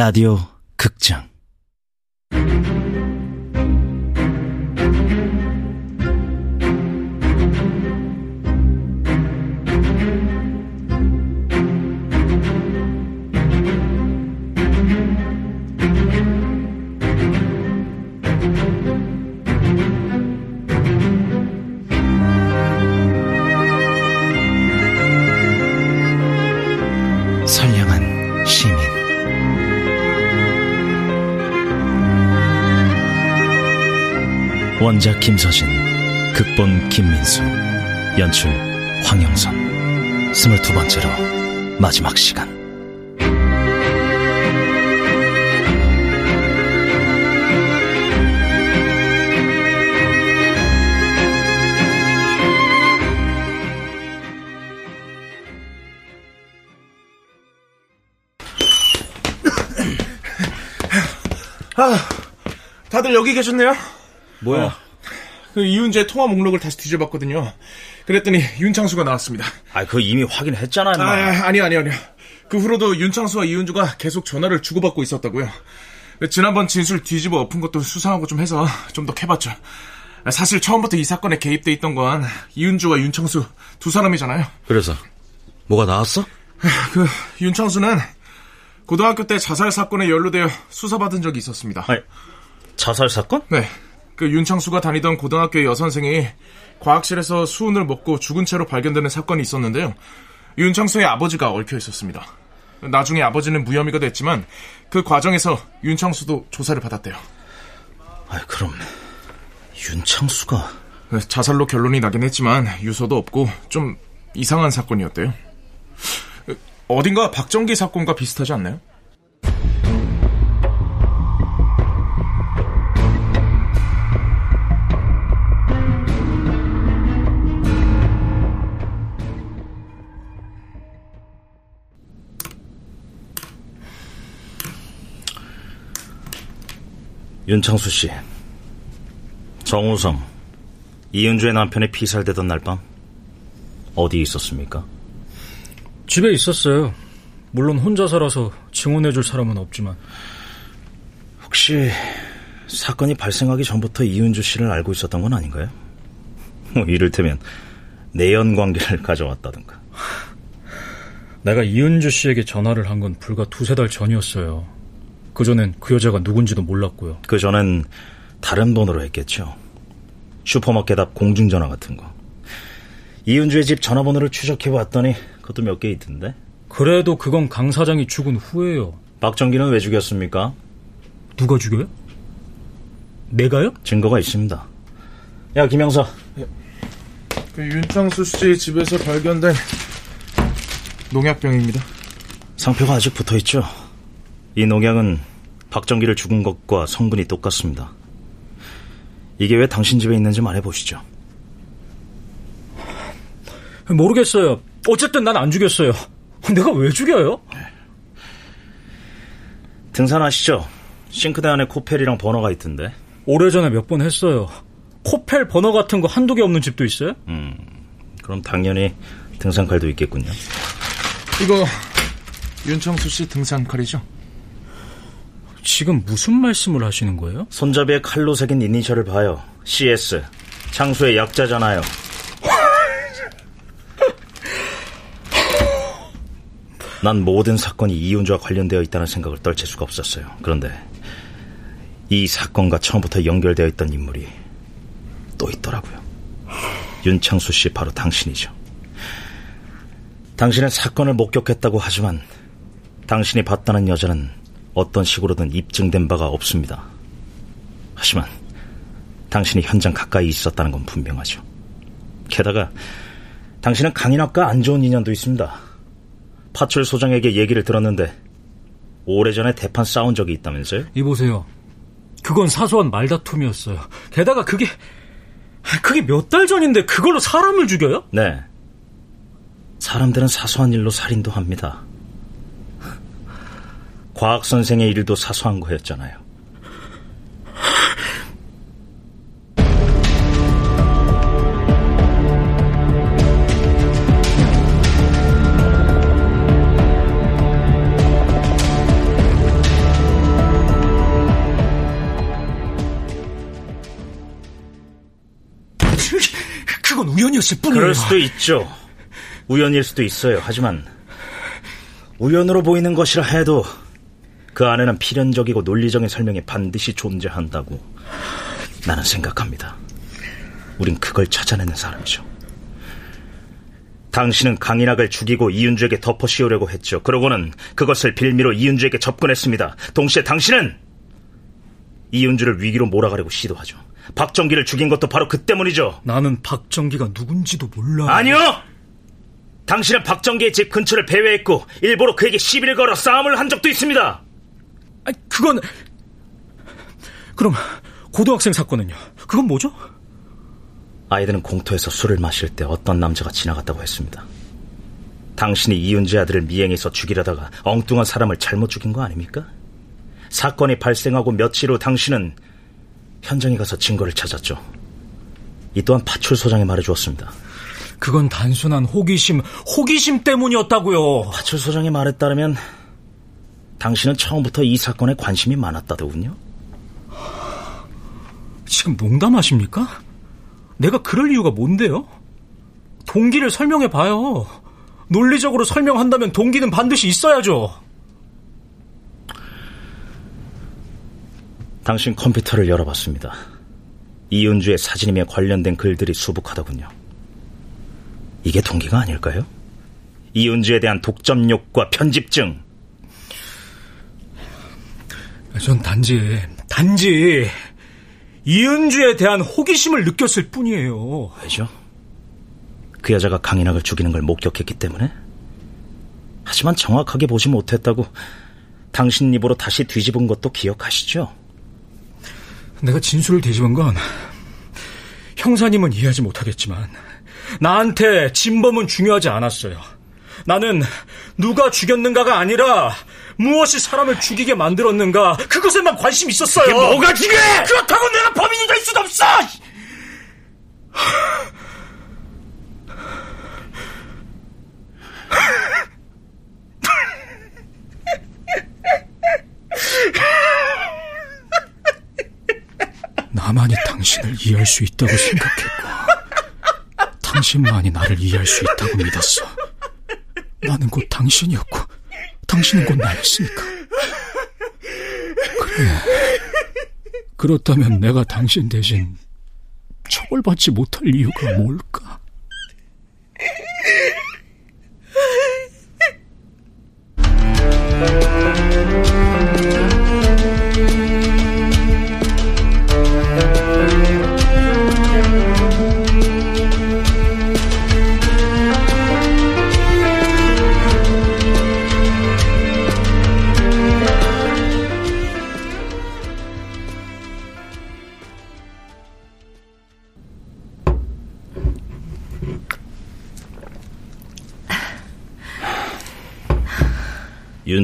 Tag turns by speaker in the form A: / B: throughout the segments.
A: 라디오 극장 원작 김서진 극본 김민수 연출 황영선 스물두 번째로 마지막 시간
B: 아, 다들 여기 계셨네요?
A: 뭐야?
B: 그 이윤재 통화 목록을 다시 뒤져봤거든요. 그랬더니 윤창수가 나왔습니다.
A: 아 그거 이미 확인했잖아
B: 아, 아, 아니요, 아니요, 아니요. 그 후로도 윤창수와 이윤주가 계속 전화를 주고받고 있었다고요. 지난번 진술 뒤집어 엎은 것도 수상하고 좀 해서 좀 더 캐봤죠. 사실 처음부터 이 사건에 개입돼 있던 건 이윤주와 윤창수 두 사람이잖아요.
C: 그래서 뭐가 나왔어?
B: 그 윤창수는 고등학교 때 자살 사건에 연루되어 수사받은 적이 있었습니다.
A: 아니, 자살 사건?
B: 네. 그 윤창수가 다니던 고등학교의 여선생이 과학실에서 수은을 먹고 죽은 채로 발견되는 사건이 있었는데요. 윤창수의 아버지가 얽혀 있었습니다. 나중에 아버지는 무혐의가 됐지만 그 과정에서 윤창수도 조사를 받았대요.
A: 아 그럼 윤창수가
B: 자살로 결론이 나긴 했지만 유서도 없고 좀 이상한 사건이었대요. 어딘가 박정기 사건과 비슷하지 않나요?
A: 윤창수 씨 정우성 이은주의 남편이 피살되던 날 밤 어디 있었습니까?
D: 집에 있었어요. 물론 혼자 살아서 증언해줄 사람은 없지만.
A: 혹시 사건이 발생하기 전부터 이은주 씨를 알고 있었던 건 아닌가요? 뭐 이를테면 내연 관계를 가져왔다든가.
D: 내가 이은주 씨에게 전화를 한 건 불과 두세 달 전이었어요. 그전엔 그 여자가 누군지도 몰랐고요.
A: 그 전엔 다른 번호로 했겠죠. 슈퍼마켓 앞 공중전화 같은 거. 이은주의 집 전화번호를 추적해 봤더니 그것도 몇 개 있던데.
D: 그래도 그건 강 사장이 죽은 후에요.
A: 박정기는 왜 죽였습니까?
D: 누가 죽여요? 내가요?
A: 증거가 있습니다. 야 김영사.
B: 그 윤창수 씨 집에서 발견된 농약병입니다.
A: 상표가 아직 붙어 있죠. 이 농약은 박정기를 죽은 것과 성분이 똑같습니다. 이게 왜 당신 집에 있는지 말해보시죠.
D: 모르겠어요. 어쨌든 난 안 죽였어요. 내가 왜 죽여요?
A: 등산하시죠. 싱크대 안에 코펠이랑 버너가 있던데.
D: 오래전에 몇 번 했어요. 코펠 버너 같은 거 한두 개 없는 집도 있어요?
A: 음, 그럼 당연히 등산칼도 있겠군요.
B: 이거 윤창수 씨 등산칼이죠?
D: 지금 무슨 말씀을 하시는 거예요?
A: 손잡이에 칼로 새긴 이니셜을 봐요. CS. 창수의 약자잖아요. 난 모든 사건이 이윤주와 관련되어 있다는 생각을 떨칠 수가 없었어요. 그런데 이 사건과 처음부터 연결되어 있던 인물이 또 있더라고요. 윤창수 씨 바로 당신이죠. 당신은 사건을 목격했다고 하지만 당신이 봤다는 여자는 어떤 식으로든 입증된 바가 없습니다. 하지만 당신이 현장 가까이 있었다는 건 분명하죠. 게다가 당신은 강인학과 안 좋은 인연도 있습니다. 파출 소장에게 얘기를 들었는데 오래전에 대판 싸운 적이 있다면서요?
D: 이보세요. 그건 사소한 말다툼이었어요. 게다가 그게 그게 몇 달 전인데 그걸로 사람을 죽여요?
A: 네. 사람들은 사소한 일로 살인도 합니다. 과학 선생의 일도 사소한 거였잖아요.
D: 그건 우연이었을 뿐이에요.
A: 그럴 수도 있죠. 우연일 수도 있어요. 하지만 우연으로 보이는 것이라 해도 그 안에는 필연적이고 논리적인 설명이 반드시 존재한다고 나는 생각합니다. 우린 그걸 찾아내는 사람이죠. 당신은 강인학을 죽이고 이윤주에게 덮어 씌우려고 했죠. 그러고는 그것을 빌미로 이윤주에게 접근했습니다. 동시에 당신은 이윤주를 위기로 몰아가려고 시도하죠. 박정기를 죽인 것도 바로 그 때문이죠.
D: 나는 박정기가 누군지도 몰라.
A: 아니요! 당신은 박정기의 집 근처를 배회했고 일부러 그에게 시비를 걸어 싸움을 한 적도 있습니다.
D: 아니, 그건 그럼 고등학생 사건은요? 그건 뭐죠?
A: 아이들은 공터에서 술을 마실 때 어떤 남자가 지나갔다고 했습니다. 당신이 이윤재 아들을 미행해서 죽이려다가 엉뚱한 사람을 잘못 죽인 거 아닙니까? 사건이 발생하고 며칠 후 당신은 현장에 가서 증거를 찾았죠. 이 또한 파출소장이 말해주었습니다.
D: 그건 단순한 호기심, 호기심 때문이었다고요.
A: 파출소장의 말에 따르면 당신은 처음부터 이 사건에 관심이 많았다더군요.
D: 지금 농담하십니까? 내가 그럴 이유가 뭔데요? 동기를 설명해 봐요. 논리적으로 설명한다면 동기는 반드시 있어야죠.
A: 당신 컴퓨터를 열어봤습니다. 이윤주의 사진이며 관련된 글들이 수북하더군요. 이게 동기가 아닐까요? 이윤주에 대한 독점욕과 편집증.
D: 전 단지, 단지 이은주에 대한 호기심을 느꼈을 뿐이에요.
A: 왜죠? 그 여자가 강인학을 죽이는 걸 목격했기 때문에? 하지만 정확하게 보지 못했다고 당신 입으로 다시 뒤집은 것도 기억하시죠?
D: 내가 진술을 뒤집은 건 형사님은 이해하지 못하겠지만 나한테 진범은 중요하지 않았어요. 나는 누가 죽였는가가 아니라 무엇이 사람을 죽이게 만들었는가 그것에만 관심 있었어요.
A: 그게 뭐가 중요해?
D: 그렇다고 내가 범인이 될 수도 없어. 나만이 당신을 이해할 수 있다고 생각했고 당신만이 나를 이해할 수 있다고 믿었어. 나는 곧 당신이었고 당신은 곧 나였으니까. 그래. 그렇다면 내가 당신 대신 처벌받지 못할 이유가 뭘까?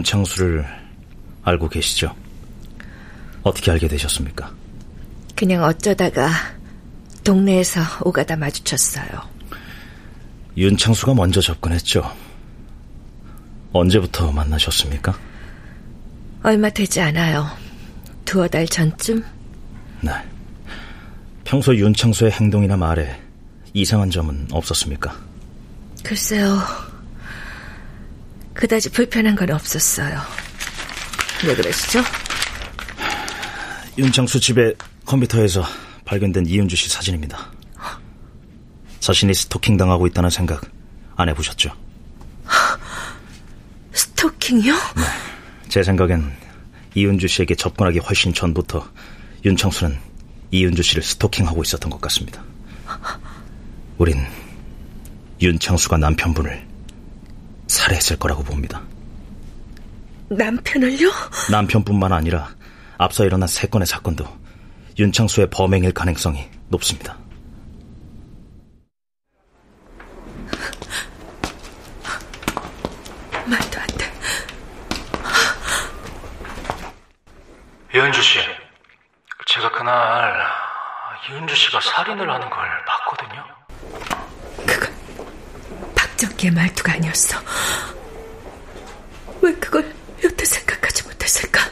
A: 윤창수를 알고 계시죠? 어떻게 알게 되셨습니까?
E: 그냥 어쩌다가 동네에서 오가다 마주쳤어요.
A: 윤창수가 먼저 접근했죠. 언제부터 만나셨습니까?
E: 얼마 되지 않아요. 두어 달 전쯤?
A: 네. 평소 윤창수의 행동이나 말에 이상한 점은 없었습니까?
E: 글쎄요. 그다지 불편한 건 없었어요. 왜 그러시죠?
A: 윤창수 집의 컴퓨터에서 발견된 이윤주 씨 사진입니다. 자신이 스토킹 당하고 있다는 생각 안 해보셨죠?
E: 스토킹이요?
A: 네. 제 생각엔 이윤주 씨에게 접근하기 훨씬 전부터 윤창수는 이윤주 씨를 스토킹하고 있었던 것 같습니다. 우린 윤창수가 남편분을 살해했을 거라고 봅니다.
E: 남편을요?
A: 남편뿐만 아니라 앞서 일어난 세 건의 사건도 윤창수의 범행일 가능성이 높습니다.
E: 말도 안 돼.
D: 이은주 씨, 제가 그날 이은주 씨가 살인을 하는 걸 봤거든요.
E: 박정기의 말투가 아니었어. 왜 그걸 여태 생각하지 못했을까?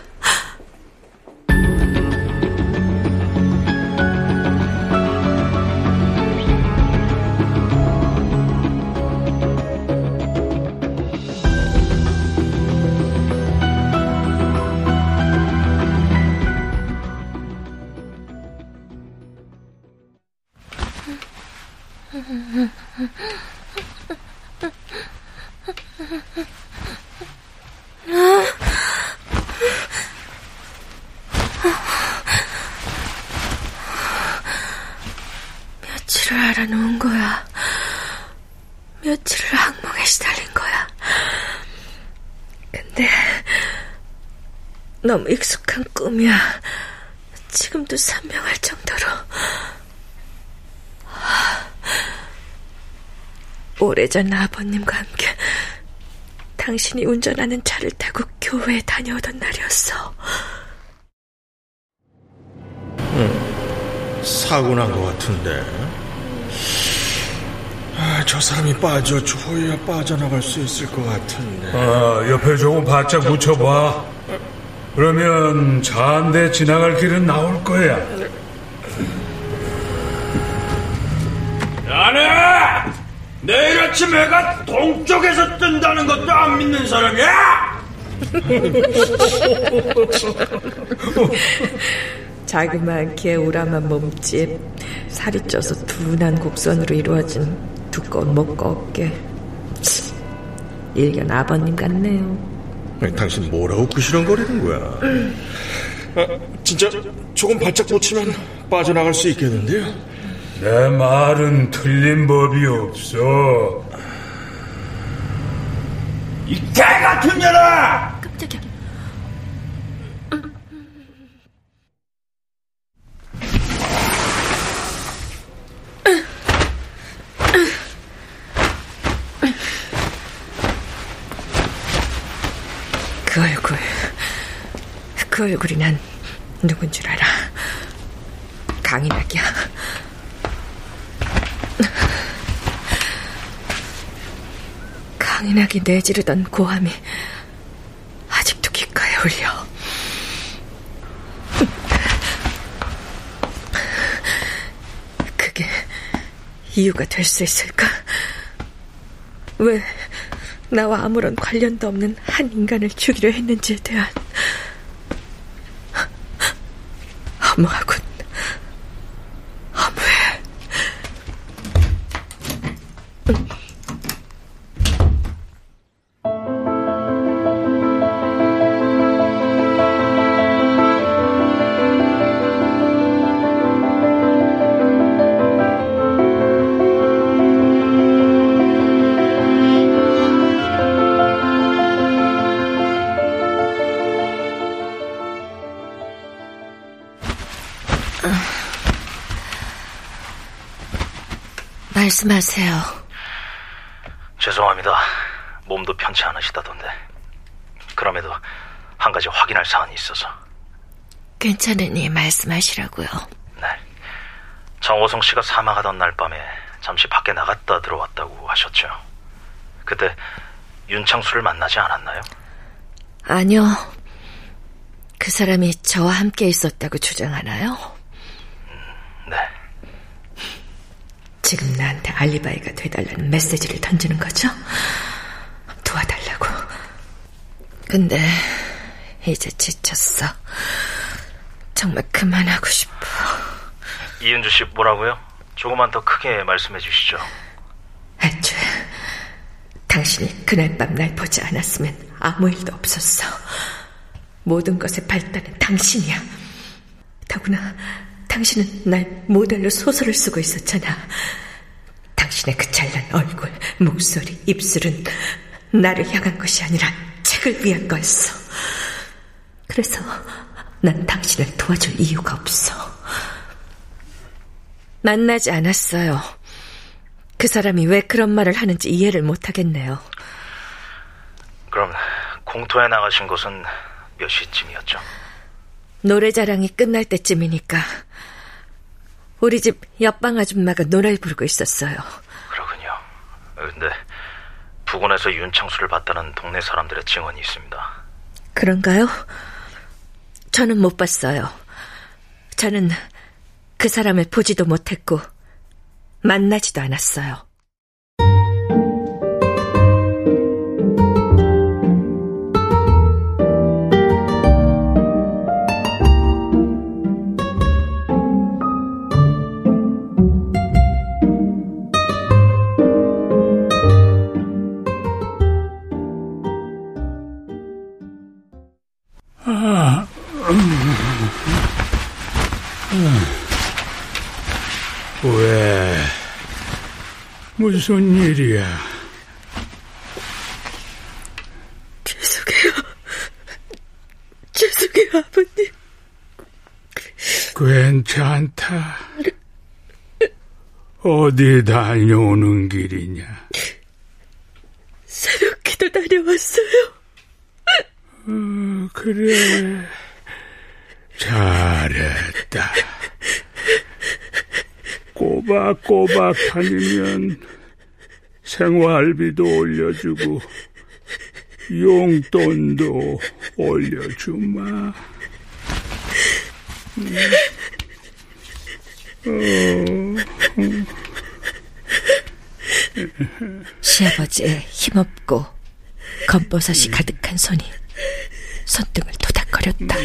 E: 며칠을 알아놓은 거야. 며칠을 악몽에 시달린 거야. 근데 너무 익숙한 꿈이야. 지금도 산명할 정도로. 오래전 아버님과 함께 당신이 운전하는 차를 타고 교회에 다녀오던 날이었어.
F: 응, 사고 난 것 같은데. 아, 저 사람이 빠져 줘야 빠져나갈 수 있을 것 같은데.
G: 아, 옆에 조금 바짝 묻혀봐. 그러면 차 한 대 지나갈 길은 나올 거야.
F: 내일 아침 해가 동쪽에서 뜬다는 것도 안 믿는 사람이야?
E: 자그마하게 오라만 몸집, 살이 쪄서 둔한 곡선으로 이루어진 두꺼운 목과 어깨. 일견 아버님 같네요.
F: 아니, 당신 뭐라고 구시렁거리는 거야? 아, 진짜 조금 발짝 꽂히면 빠져나갈 수 있겠는데요?
G: 내 말은 틀린 법이 없어.
F: 이 개 같은 년아!
E: 깜짝이야. 그 얼굴, 그 얼굴이 난 누군 줄 알아. 강인하기야. 강인하게 내지르던 고함이 아직도 귓가에 울려. 그게 이유가 될 수 있을까? 왜 나와 아무런 관련도 없는 한 인간을 죽이려 했는지에 대한 허무하군. 말씀하세요.
A: 죄송합니다. 몸도 편치 않으시다던데. 그럼에도 한 가지 확인할 사안이 있어서.
E: 괜찮으니 말씀하시라고요.
A: 네. 정호성 씨가 사망하던 날 밤에 잠시 밖에 나갔다 들어왔다고 하셨죠. 그때 윤창수를 만나지 않았나요?
E: 아니요. 그 사람이 저와 함께 있었다고 주장하나요?
A: 네.
E: 지금 나한테 알리바이가 돼달라는 메시지를 던지는 거죠? 도와달라고. 근데 이제 지쳤어. 정말 그만하고 싶어.
A: 이은주 씨 뭐라고요? 조금만 더 크게 말씀해 주시죠.
E: 애초에 당신이 그날 밤 날 보지 않았으면 아무 일도 없었어. 모든 것의 발단은 당신이야. 더구나 당신은 날 모델로 소설을 쓰고 있었잖아. 당신의 그 잘난 얼굴, 목소리, 입술은 나를 향한 것이 아니라 책을 위한 거였어. 그래서 난 당신을 도와줄 이유가 없어. 만나지 않았어요. 그 사람이 왜 그런 말을 하는지 이해를 못하겠네요.
A: 그럼 공터에 나가신 곳은 몇 시쯤이었죠?
E: 노래자랑이 끝날 때쯤이니까 우리 집 옆방 아줌마가 노래를 부르고 있었어요.
A: 근데 부근에서 윤창수를 봤다는 동네 사람들의 증언이 있습니다.
E: 그런가요? 저는 못 봤어요. 저는 그 사람을 보지도 못했고 만나지도 않았어요.
G: 무슨 일이야?
E: 죄송해요. 죄송해요, 아버님.
G: 괜찮다. 어디 다녀오는 길이냐?
E: 새벽기도 다녀왔어요.
G: 어, 그래. 잘했다. 꼬박꼬박 다니면 생활비도 올려주고 용돈도 올려주마.
E: 시아버지의 힘없고 검버섯이 가득한 손이 손등을 토닥거렸다.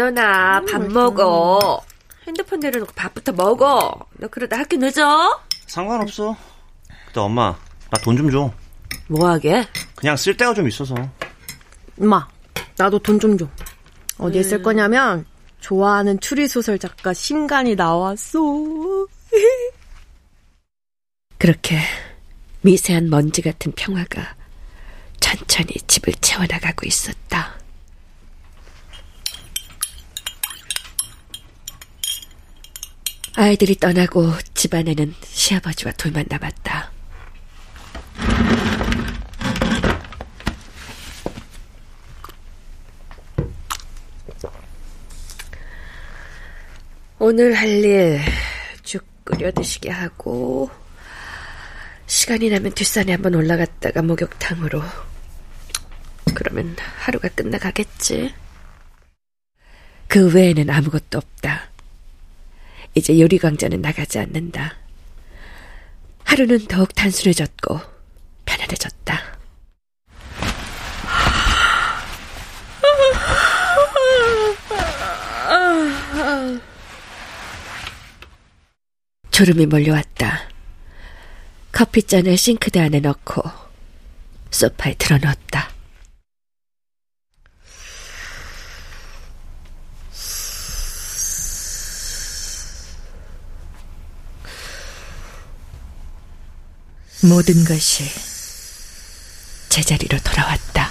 E: 기현아, 밥 먹어. 핸드폰 내려놓고 밥부터 먹어. 너 그러다 학교 늦어?
H: 상관없어. 근데 엄마, 나 돈 좀 줘.
I: 뭐 하게?
H: 그냥 쓸 데가 좀 있어서.
I: 엄마, 나도 돈 좀 줘. 어디에 쓸 거냐면 좋아하는 추리소설 작가 신간이 나왔어.
E: 그렇게 미세한 먼지 같은 평화가 천천히 집을 채워나가고 있었다. 아이들이 떠나고 집안에는 시아버지와 둘만 남았다. 오늘 할 일 죽 끓여 드시게 하고 시간이 나면 뒷산에 한번 올라갔다가 목욕탕으로 그러면 하루가 끝나가겠지. 그 외에는 아무것도 없다. 이제 요리 강좌는 나가지 않는다. 하루는 더욱 단순해졌고 편안해졌다. 졸음이 몰려왔다. 커피잔을 싱크대 안에 넣고 소파에 틀어넣었다. 모든 것이 제자리로 돌아왔다.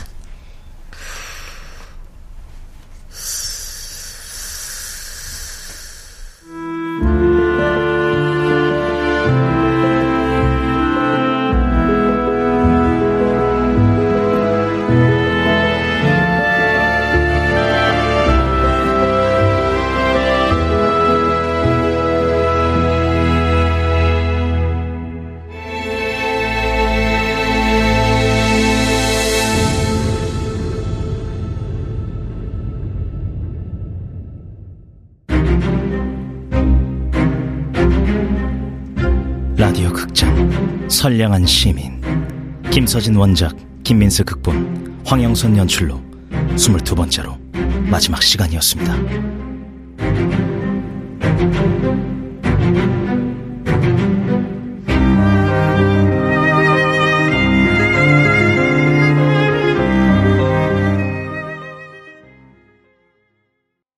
A: 선량한 시민 김서진 원작 김민수 극본 황영선 연출로 22번째로 마지막 시간이었습니다.